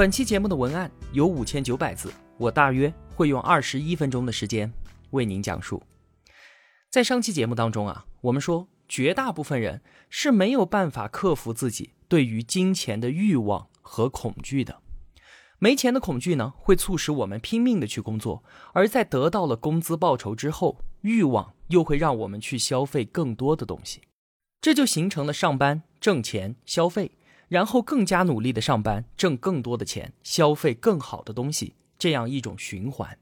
本期节目的文案有五千九百字，我大约会用二十一分钟的时间为您讲述。在上期节目当中啊，我们说绝大部分人是没有办法克服自己对于金钱的欲望和恐惧的。没钱的恐惧呢，会促使我们拼命的去工作，而在得到了工资报酬之后，欲望又会让我们去消费更多的东西，这就形成了上班挣钱消费。然后更加努力的上班，挣更多的钱，消费更好的东西，这样一种循环，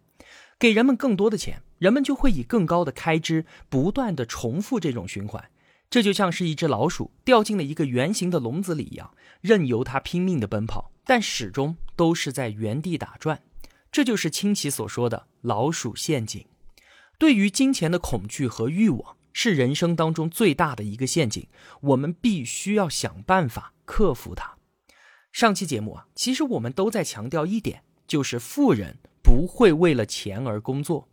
给人们更多的钱，人们就会以更高的开支不断的重复这种循环。这就像是一只老鼠掉进了一个圆形的笼子里一样，任由它拼命的奔跑，但始终都是在原地打转。这就是清奇所说的老鼠陷阱。对于金钱的恐惧和欲望，是人生当中最大的一个陷阱，我们必须要想办法。克服它。上期节目啊，其实我们都在强调一点，就是富人不会为了钱而工作。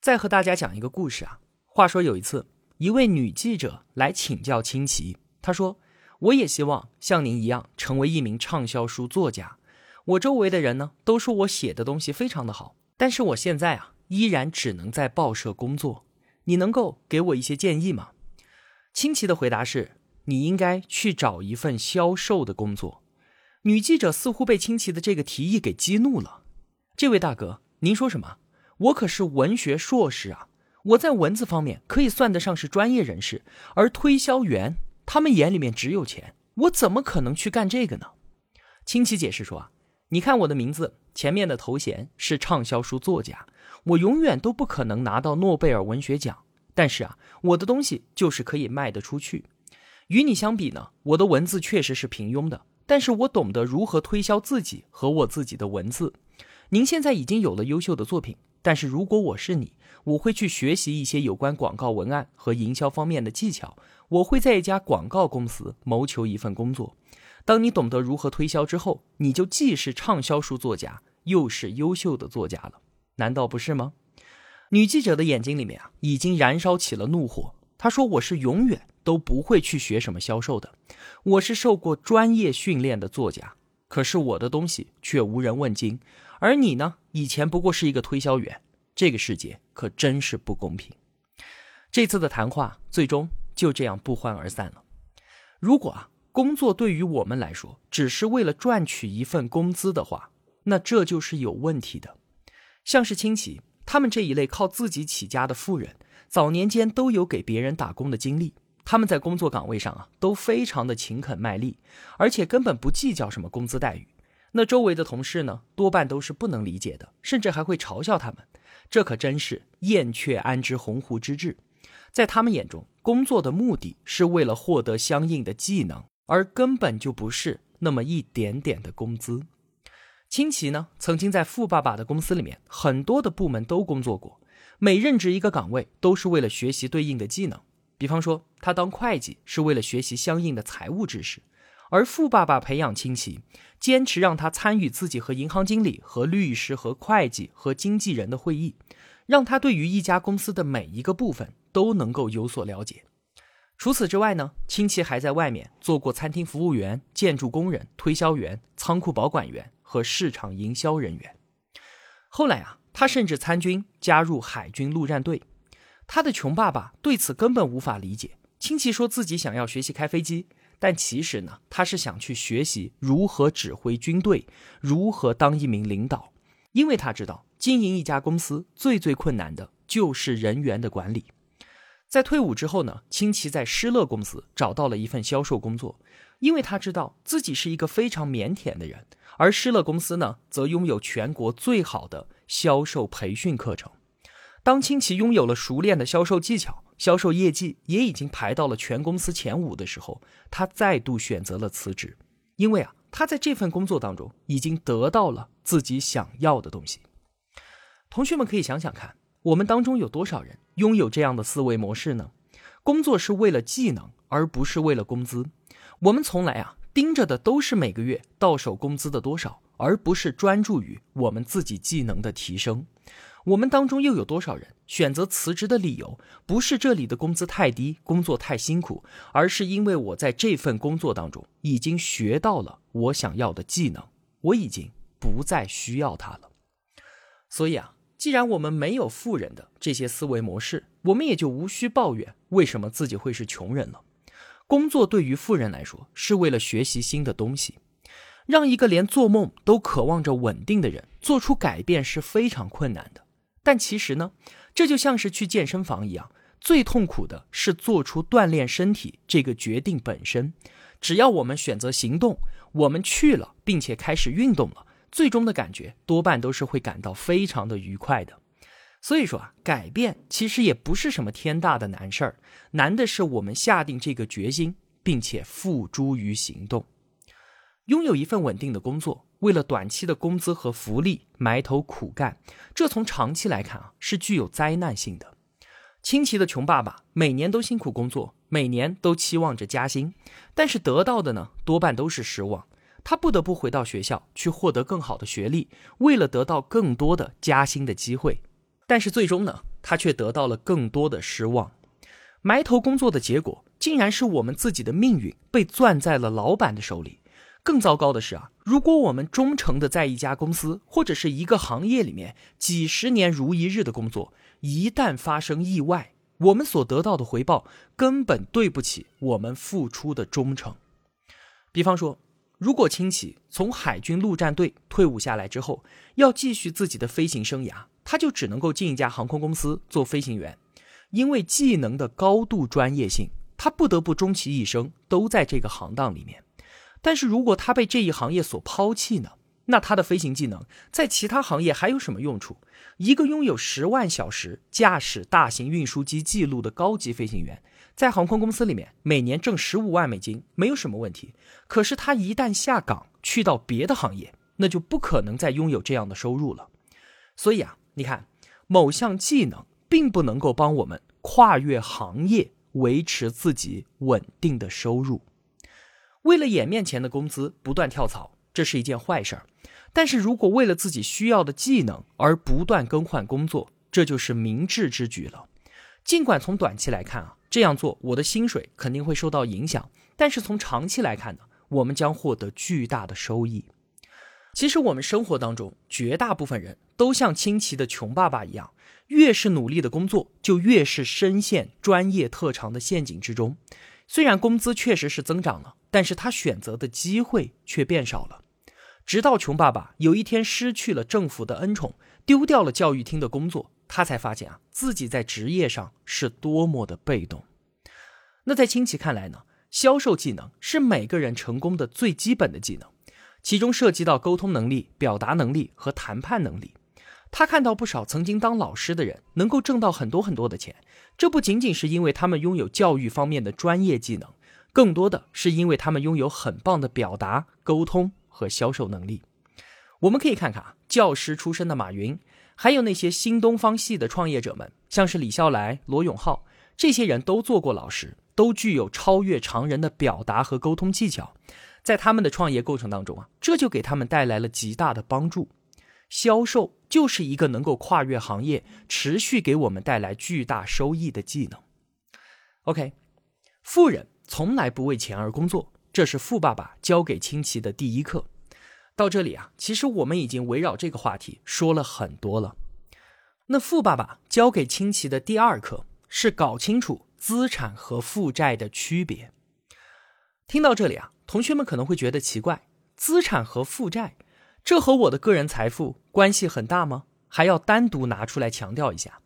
再和大家讲一个故事啊。话说有一次，一位女记者来请教清奇，她说：“我也希望像您一样成为一名畅销书作家。我周围的人呢，都说我写的东西非常的好，但是我现在啊，依然只能在报社工作。你能够给我一些建议吗？”清奇的回答是。你应该去找一份销售的工作。女记者似乎被清奇的这个提议给激怒了。这位大哥，您说什么？我可是文学硕士啊！我在文字方面可以算得上是专业人士，而推销员他们眼里面只有钱，我怎么可能去干这个呢？清奇解释说啊，你看我的名字前面的头衔是畅销书作家，我永远都不可能拿到诺贝尔文学奖，但是啊，我的东西就是可以卖得出去。与你相比呢，我的文字确实是平庸的，但是我懂得如何推销自己和我自己的文字。您现在已经有了优秀的作品，但是如果我是你，我会去学习一些有关广告文案和营销方面的技巧。我会在一家广告公司谋求一份工作。当你懂得如何推销之后，你就既是畅销书作家，又是优秀的作家了，难道不是吗？女记者的眼睛里面啊，已经燃烧起了怒火。她说：“我是永远。”都不会去学什么销售的，我是受过专业训练的作家，可是我的东西却无人问津，而你呢？以前不过是一个推销员，这个世界可真是不公平。这次的谈话最终就这样不欢而散了。如果啊，工作对于我们来说只是为了赚取一份工资的话，那这就是有问题的。像是亲戚他们这一类靠自己起家的富人，早年间都有给别人打工的经历。他们在工作岗位上啊，都非常的勤恳卖力，而且根本不计较什么工资待遇。那周围的同事呢，多半都是不能理解的，甚至还会嘲笑他们。这可真是燕雀安知鸿鹄之志。在他们眼中，工作的目的是为了获得相应的技能，而根本就不是那么一点点的工资。清奇呢，曾经在富爸爸的公司里面，很多的部门都工作过，每任职一个岗位，都是为了学习对应的技能。比方说，他当会计是为了学习相应的财务知识，而富爸爸培养亲戚，坚持让他参与自己和银行经理、和律师、和会计、和经纪人的会议，让他对于一家公司的每一个部分都能够有所了解。除此之外呢，亲戚还在外面做过餐厅服务员、建筑工人、推销员、仓库保管员和市场营销人员。后来啊，他甚至参军，加入海军陆战队。他的穷爸爸对此根本无法理解。亲戚说自己想要学习开飞机，但其实呢，他是想去学习如何指挥军队，如何当一名领导。因为他知道，经营一家公司最最困难的就是人员的管理。在退伍之后呢，亲戚在施乐公司找到了一份销售工作，因为他知道自己是一个非常腼腆的人，而施乐公司呢，则拥有全国最好的销售培训课程。当清奇拥有了熟练的销售技巧，销售业绩也已经排到了全公司前五的时候，他再度选择了辞职，因为啊，他在这份工作当中已经得到了自己想要的东西。同学们可以想想看，我们当中有多少人拥有这样的思维模式呢？工作是为了技能，而不是为了工资。我们从来啊盯着的都是每个月到手工资的多少，而不是专注于我们自己技能的提升。我们当中又有多少人选择辞职的理由不是这里的工资太低、工作太辛苦，而是因为我在这份工作当中已经学到了我想要的技能，我已经不再需要它了。所以啊。既然我们没有富人的这些思维模式，我们也就无需抱怨为什么自己会是穷人了。工作对于富人来说，是为了学习新的东西。让一个连做梦都渴望着稳定的人做出改变是非常困难的。但其实呢，这就像是去健身房一样，最痛苦的是做出锻炼身体这个决定本身。只要我们选择行动，我们去了，并且开始运动了。最终的感觉多半都是会感到非常的愉快的，所以说啊，改变其实也不是什么天大的难事儿，难的是我们下定这个决心，并且付诸于行动。拥有一份稳定的工作，为了短期的工资和福利埋头苦干，这从长期来看啊，是具有灾难性的。清奇的穷爸爸每年都辛苦工作，每年都期望着加薪，但是得到的呢，多半都是失望。他不得不回到学校去获得更好的学历，为了得到更多的加薪的机会。但是最终呢，他却得到了更多的失望。埋头工作的结果，竟然是我们自己的命运被攥在了老板的手里。更糟糕的是啊，如果我们忠诚的在一家公司或者是一个行业里面几十年如一日的工作，一旦发生意外，我们所得到的回报根本对不起我们付出的忠诚。比方说。如果清崎从海军陆战队退伍下来之后，要继续自己的飞行生涯，他就只能够进一家航空公司做飞行员。因为技能的高度专业性，他不得不终其一生都在这个行当里面。但是如果他被这一行业所抛弃呢？那他的飞行技能在其他行业还有什么用处？一个拥有十万小时驾驶大型运输机记录的高级飞行员。在航空公司里面，每年挣十五万美金没有什么问题。可是他一旦下岗去到别的行业，那就不可能再拥有这样的收入了。所以啊，你看，某项技能并不能够帮我们跨越行业，维持自己稳定的收入。为了眼面前的工资不断跳槽，这是一件坏事儿。但是如果为了自己需要的技能而不断更换工作，这就是明智之举了。尽管从短期来看啊。这样做，我的薪水肯定会受到影响。但是从长期来看呢，我们将获得巨大的收益。其实我们生活当中绝大部分人都像清奇的穷爸爸一样，越是努力的工作，就越是深陷专业特长的陷阱之中。虽然工资确实是增长了，但是他选择的机会却变少了。直到穷爸爸有一天失去了政府的恩宠，丢掉了教育厅的工作。他才发现啊，自己在职业上是多么的被动。那在亲戚看来呢，销售技能是每个人成功的最基本的技能，其中涉及到沟通能力、表达能力和谈判能力。他看到不少曾经当老师的人能够挣到很多很多的钱，这不仅仅是因为他们拥有教育方面的专业技能，更多的是因为他们拥有很棒的表达、沟通和销售能力。我们可以看看啊，教师出身的马云。还有那些新东方系的创业者们，像是李笑来、罗永浩，这些人都做过老师，都具有超越常人的表达和沟通技巧。在他们的创业过程当中啊，这就给他们带来了极大的帮助。销售就是一个能够跨越行业、持续给我们带来巨大收益的技能。OK，富人从来不为钱而工作，这是富爸爸教给亲戚的第一课。到这里啊，其实我们已经围绕这个话题说了很多了。那富爸爸教给亲戚的第二课是搞清楚资产和负债的区别。听到这里啊，同学们可能会觉得奇怪：资产和负债，这和我的个人财富关系很大吗？还要单独拿出来强调一下？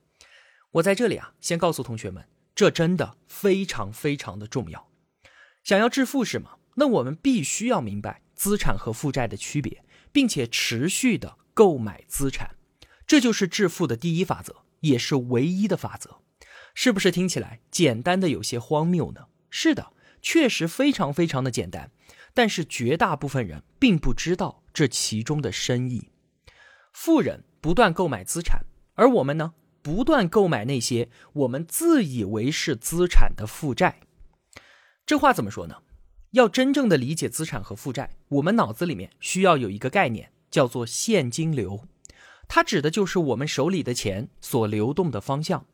我在这里啊，先告诉同学们，这真的非常非常的重要。想要致富是吗？那我们必须要明白。资产和负债的区别，并且持续的购买资产，这就是致富的第一法则，也是唯一的法则。是不是听起来简单的有些荒谬呢？是的，确实非常非常的简单。但是绝大部分人并不知道这其中的深意。富人不断购买资产，而我们呢，不断购买那些我们自以为是资产的负债。这话怎么说呢？要真正的理解资产和负债，我们脑子里面需要有一个概念，叫做现金流。它指的就是我们手里的钱所流动的方向。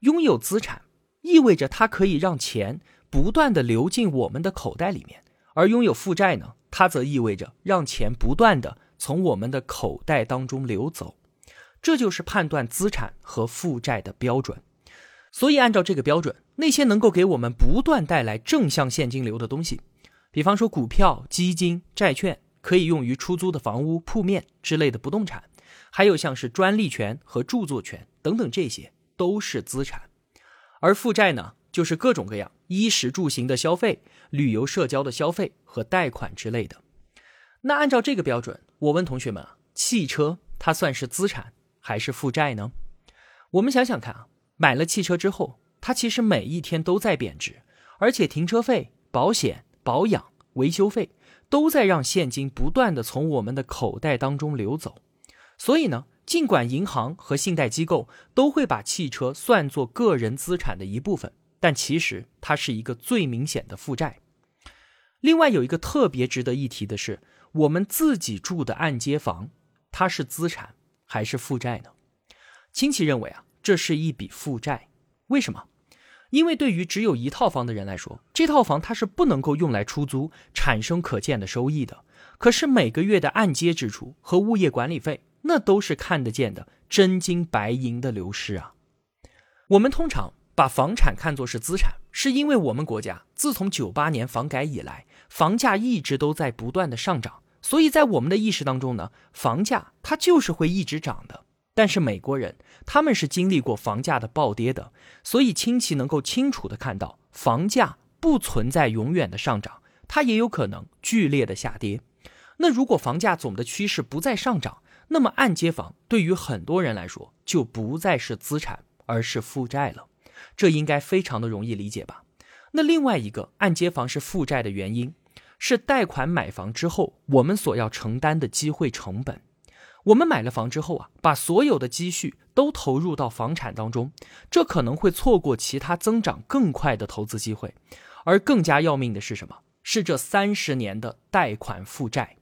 拥有资产意味着它可以让钱不断的流进我们的口袋里面，而拥有负债呢，它则意味着让钱不断的从我们的口袋当中流走。这就是判断资产和负债的标准。所以，按照这个标准，那些能够给我们不断带来正向现金流的东西，比方说股票、基金、债券，可以用于出租的房屋、铺面之类的不动产。还有像是专利权和著作权等等，这些都是资产，而负债呢，就是各种各样衣食住行的消费、旅游社交的消费和贷款之类的。那按照这个标准，我问同学们啊，汽车它算是资产还是负债呢？我们想想看啊，买了汽车之后，它其实每一天都在贬值，而且停车费、保险、保养、维修费都在让现金不断的从我们的口袋当中流走。所以呢，尽管银行和信贷机构都会把汽车算作个人资产的一部分，但其实它是一个最明显的负债。另外有一个特别值得一提的是，我们自己住的按揭房，它是资产还是负债呢？亲戚认为啊，这是一笔负债。为什么？因为对于只有一套房的人来说，这套房它是不能够用来出租，产生可见的收益的。可是每个月的按揭支出和物业管理费。那都是看得见的真金白银的流失啊！我们通常把房产看作是资产，是因为我们国家自从九八年房改以来，房价一直都在不断的上涨，所以在我们的意识当中呢，房价它就是会一直涨的。但是美国人他们是经历过房价的暴跌的，所以亲戚能够清楚的看到，房价不存在永远的上涨，它也有可能剧烈的下跌。那如果房价总的趋势不再上涨，那么按揭房对于很多人来说就不再是资产，而是负债了。这应该非常的容易理解吧？那另外一个按揭房是负债的原因，是贷款买房之后我们所要承担的机会成本。我们买了房之后啊，把所有的积蓄都投入到房产当中，这可能会错过其他增长更快的投资机会。而更加要命的是什么？是这三十年的贷款负债，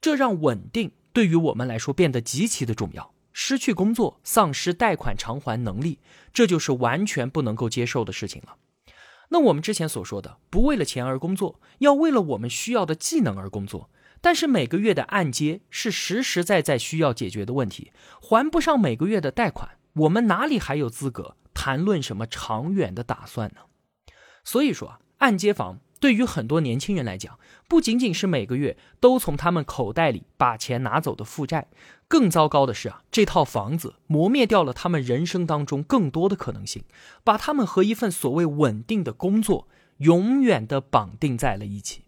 这让稳定。对于我们来说变得极其的重要，失去工作、丧失贷款偿还能力，这就是完全不能够接受的事情了。那我们之前所说的，不为了钱而工作，要为了我们需要的技能而工作，但是每个月的按揭是实实在在需要解决的问题，还不上每个月的贷款，我们哪里还有资格谈论什么长远的打算呢？所以说啊，按揭房。对于很多年轻人来讲，不仅仅是每个月都从他们口袋里把钱拿走的负债，更糟糕的是啊，这套房子磨灭掉了他们人生当中更多的可能性，把他们和一份所谓稳定的工作永远的绑定在了一起。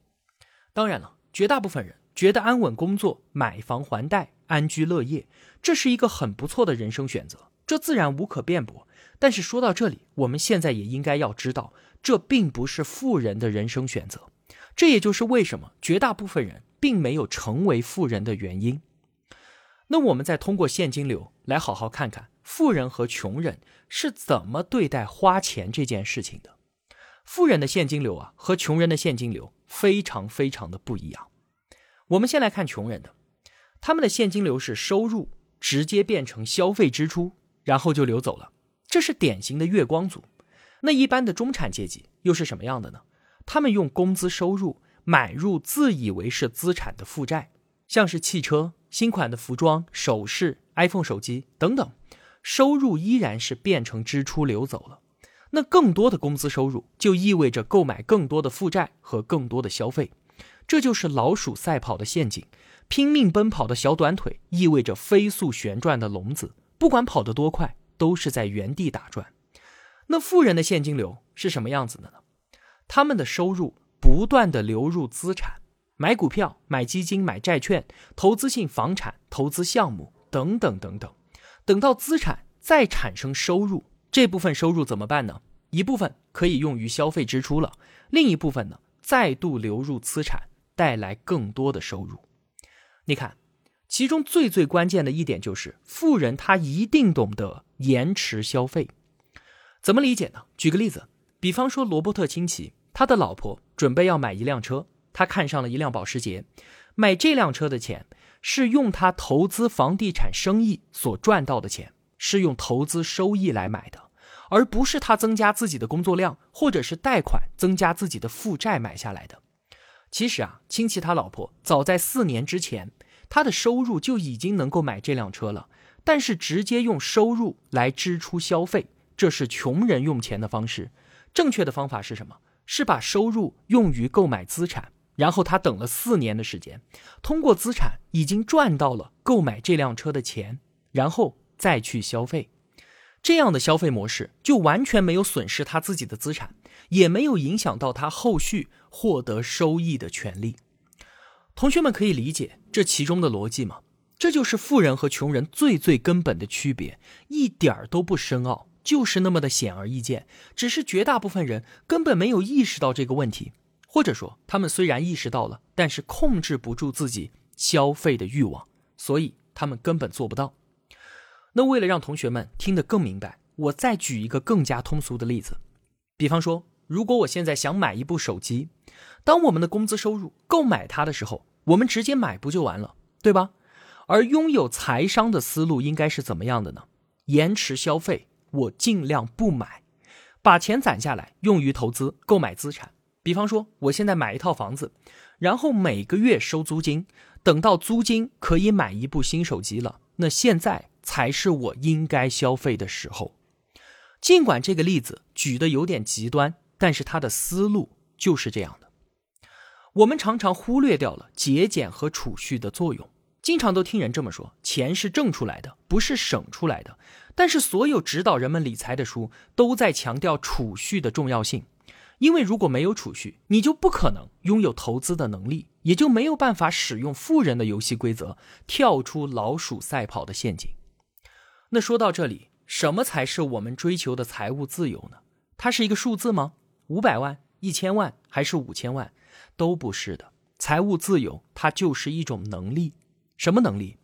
当然了，绝大部分人觉得安稳工作、买房还贷、安居乐业，这是一个很不错的人生选择，这自然无可辩驳。但是说到这里，我们现在也应该要知道。这并不是富人的人生选择，这也就是为什么绝大部分人并没有成为富人的原因。那我们再通过现金流来好好看看富人和穷人是怎么对待花钱这件事情的。富人的现金流啊，和穷人的现金流非常非常的不一样。我们先来看穷人的，他们的现金流是收入直接变成消费支出，然后就流走了，这是典型的月光族。那一般的中产阶级又是什么样的呢？他们用工资收入买入自以为是资产的负债，像是汽车、新款的服装、首饰、iPhone 手机等等，收入依然是变成支出流走了。那更多的工资收入就意味着购买更多的负债和更多的消费，这就是老鼠赛跑的陷阱。拼命奔跑的小短腿意味着飞速旋转的笼子，不管跑得多快，都是在原地打转。那富人的现金流是什么样子的呢？他们的收入不断的流入资产，买股票、买基金、买债券、投资性房产、投资项目等等等等。等到资产再产生收入，这部分收入怎么办呢？一部分可以用于消费支出了，另一部分呢再度流入资产，带来更多的收入。你看，其中最最关键的一点就是，富人他一定懂得延迟消费。怎么理解呢？举个例子，比方说罗伯特清崎，他的老婆准备要买一辆车，他看上了一辆保时捷，买这辆车的钱是用他投资房地产生意所赚到的钱，是用投资收益来买的，而不是他增加自己的工作量或者是贷款增加自己的负债买下来的。其实啊，亲戚他老婆早在四年之前，他的收入就已经能够买这辆车了，但是直接用收入来支出消费。这是穷人用钱的方式，正确的方法是什么？是把收入用于购买资产，然后他等了四年的时间，通过资产已经赚到了购买这辆车的钱，然后再去消费。这样的消费模式就完全没有损失他自己的资产，也没有影响到他后续获得收益的权利。同学们可以理解这其中的逻辑吗？这就是富人和穷人最最根本的区别，一点儿都不深奥。就是那么的显而易见，只是绝大部分人根本没有意识到这个问题，或者说他们虽然意识到了，但是控制不住自己消费的欲望，所以他们根本做不到。那为了让同学们听得更明白，我再举一个更加通俗的例子，比方说，如果我现在想买一部手机，当我们的工资收入购买它的时候，我们直接买不就完了，对吧？而拥有财商的思路应该是怎么样的呢？延迟消费。我尽量不买，把钱攒下来用于投资购买资产。比方说，我现在买一套房子，然后每个月收租金，等到租金可以买一部新手机了，那现在才是我应该消费的时候。尽管这个例子举的有点极端，但是他的思路就是这样的。我们常常忽略掉了节俭和储蓄的作用。经常都听人这么说，钱是挣出来的，不是省出来的。但是所有指导人们理财的书都在强调储蓄的重要性，因为如果没有储蓄，你就不可能拥有投资的能力，也就没有办法使用富人的游戏规则，跳出老鼠赛跑的陷阱。那说到这里，什么才是我们追求的财务自由呢？它是一个数字吗？五百万、一千万还是五千万？都不是的。财务自由它就是一种能力。什么能力？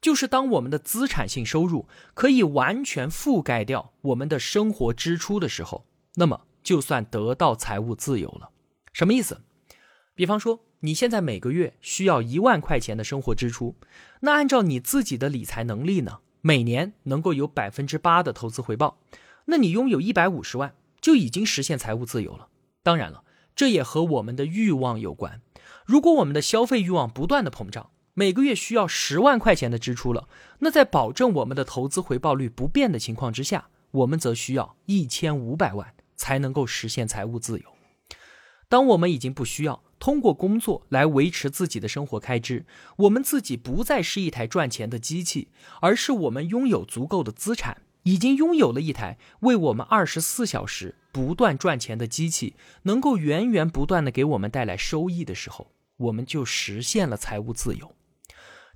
就是当我们的资产性收入可以完全覆盖掉我们的生活支出的时候，那么就算得到财务自由了。什么意思？比方说，你现在每个月需要一万块钱的生活支出，那按照你自己的理财能力呢，每年能够有百分之八的投资回报，那你拥有一百五十万就已经实现财务自由了。当然了，这也和我们的欲望有关。如果我们的消费欲望不断的膨胀，每个月需要十万块钱的支出了，那在保证我们的投资回报率不变的情况之下，我们则需要一千五百万才能够实现财务自由。当我们已经不需要通过工作来维持自己的生活开支，我们自己不再是一台赚钱的机器，而是我们拥有足够的资产，已经拥有了一台为我们二十四小时不断赚钱的机器，能够源源不断的给我们带来收益的时候，我们就实现了财务自由。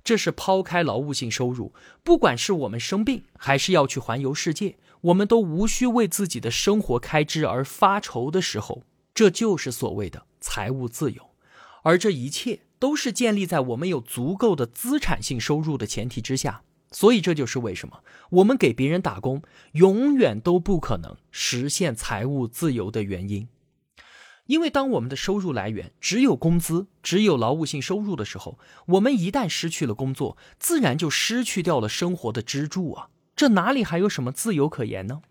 这是抛开劳务性收入，不管是我们生病，还是要去环游世界，我们都无需为自己的生活开支而发愁的时候，这就是所谓的财务自由。而这一切都是建立在我们有足够的资产性收入的前提之下。所以这就是为什么我们给别人打工，永远都不可能实现财务自由的原因。因为当我们的收入来源只有工资、只有劳务性收入的时候，我们一旦失去了工作，自然就失去掉了生活的支柱啊！这哪里还有什么自由可言呢？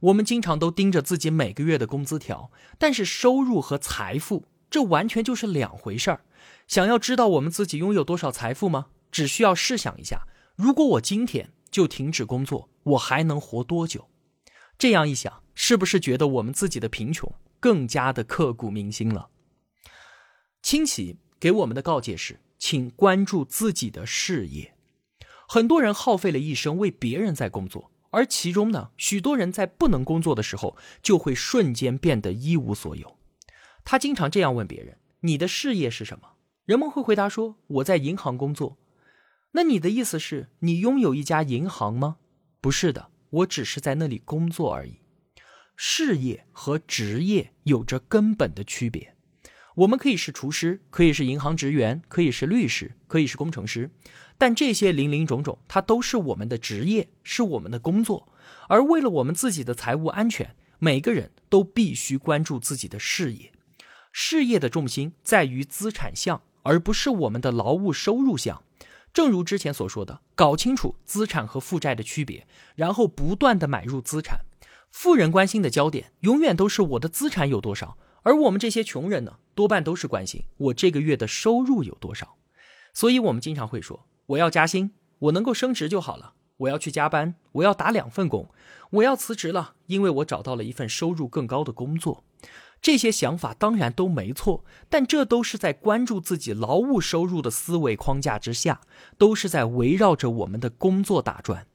我们经常都盯着自己每个月的工资条，但是收入和财富这完全就是两回事儿。想要知道我们自己拥有多少财富吗？只需要试想一下：如果我今天就停止工作，我还能活多久？这样一想，是不是觉得我们自己的贫穷？更加的刻骨铭心了。清奇给我们的告诫是：请关注自己的事业。很多人耗费了一生为别人在工作，而其中呢，许多人在不能工作的时候，就会瞬间变得一无所有。他经常这样问别人：“你的事业是什么？”人们会回答说：“我在银行工作。”那你的意思是你拥有一家银行吗？不是的，我只是在那里工作而已。事业和职业有着根本的区别。我们可以是厨师，可以是银行职员，可以是律师，可以是工程师，但这些林林种种，它都是我们的职业，是我们的工作。而为了我们自己的财务安全，每个人都必须关注自己的事业。事业的重心在于资产项，而不是我们的劳务收入项。正如之前所说的，搞清楚资产和负债的区别，然后不断的买入资产。富人关心的焦点永远都是我的资产有多少。而我们这些穷人呢，多半都是关心我这个月的收入有多少。所以，我们经常会说，我要加薪，我能够升职就好了；我要去加班，我要打两份工；我要辞职了，因为我找到了一份收入更高的工作。这些想法当然都没错，但这都是在关注自己劳务收入的思维框架之下，都是在围绕着我们的工作打转。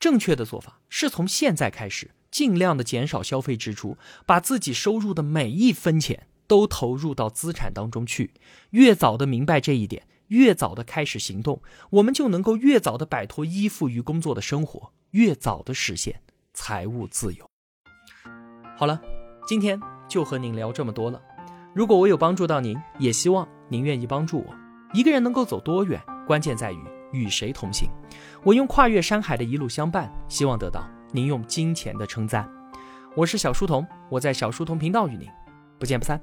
正确的做法是从现在开始。尽量的减少消费支出，把自己收入的每一分钱都投入到资产当中去。越早的明白这一点，越早的开始行动，我们就能够越早的摆脱依附于工作的生活，越早的实现财务自由。好了，今天就和您聊这么多了。如果我有帮助到您，也希望您愿意帮助我。一个人能够走多远，关键在于与谁同行。我用跨越山海的一路相伴，希望得到。您用金钱的称赞，我是小书童，我在小书童频道与您不见不散。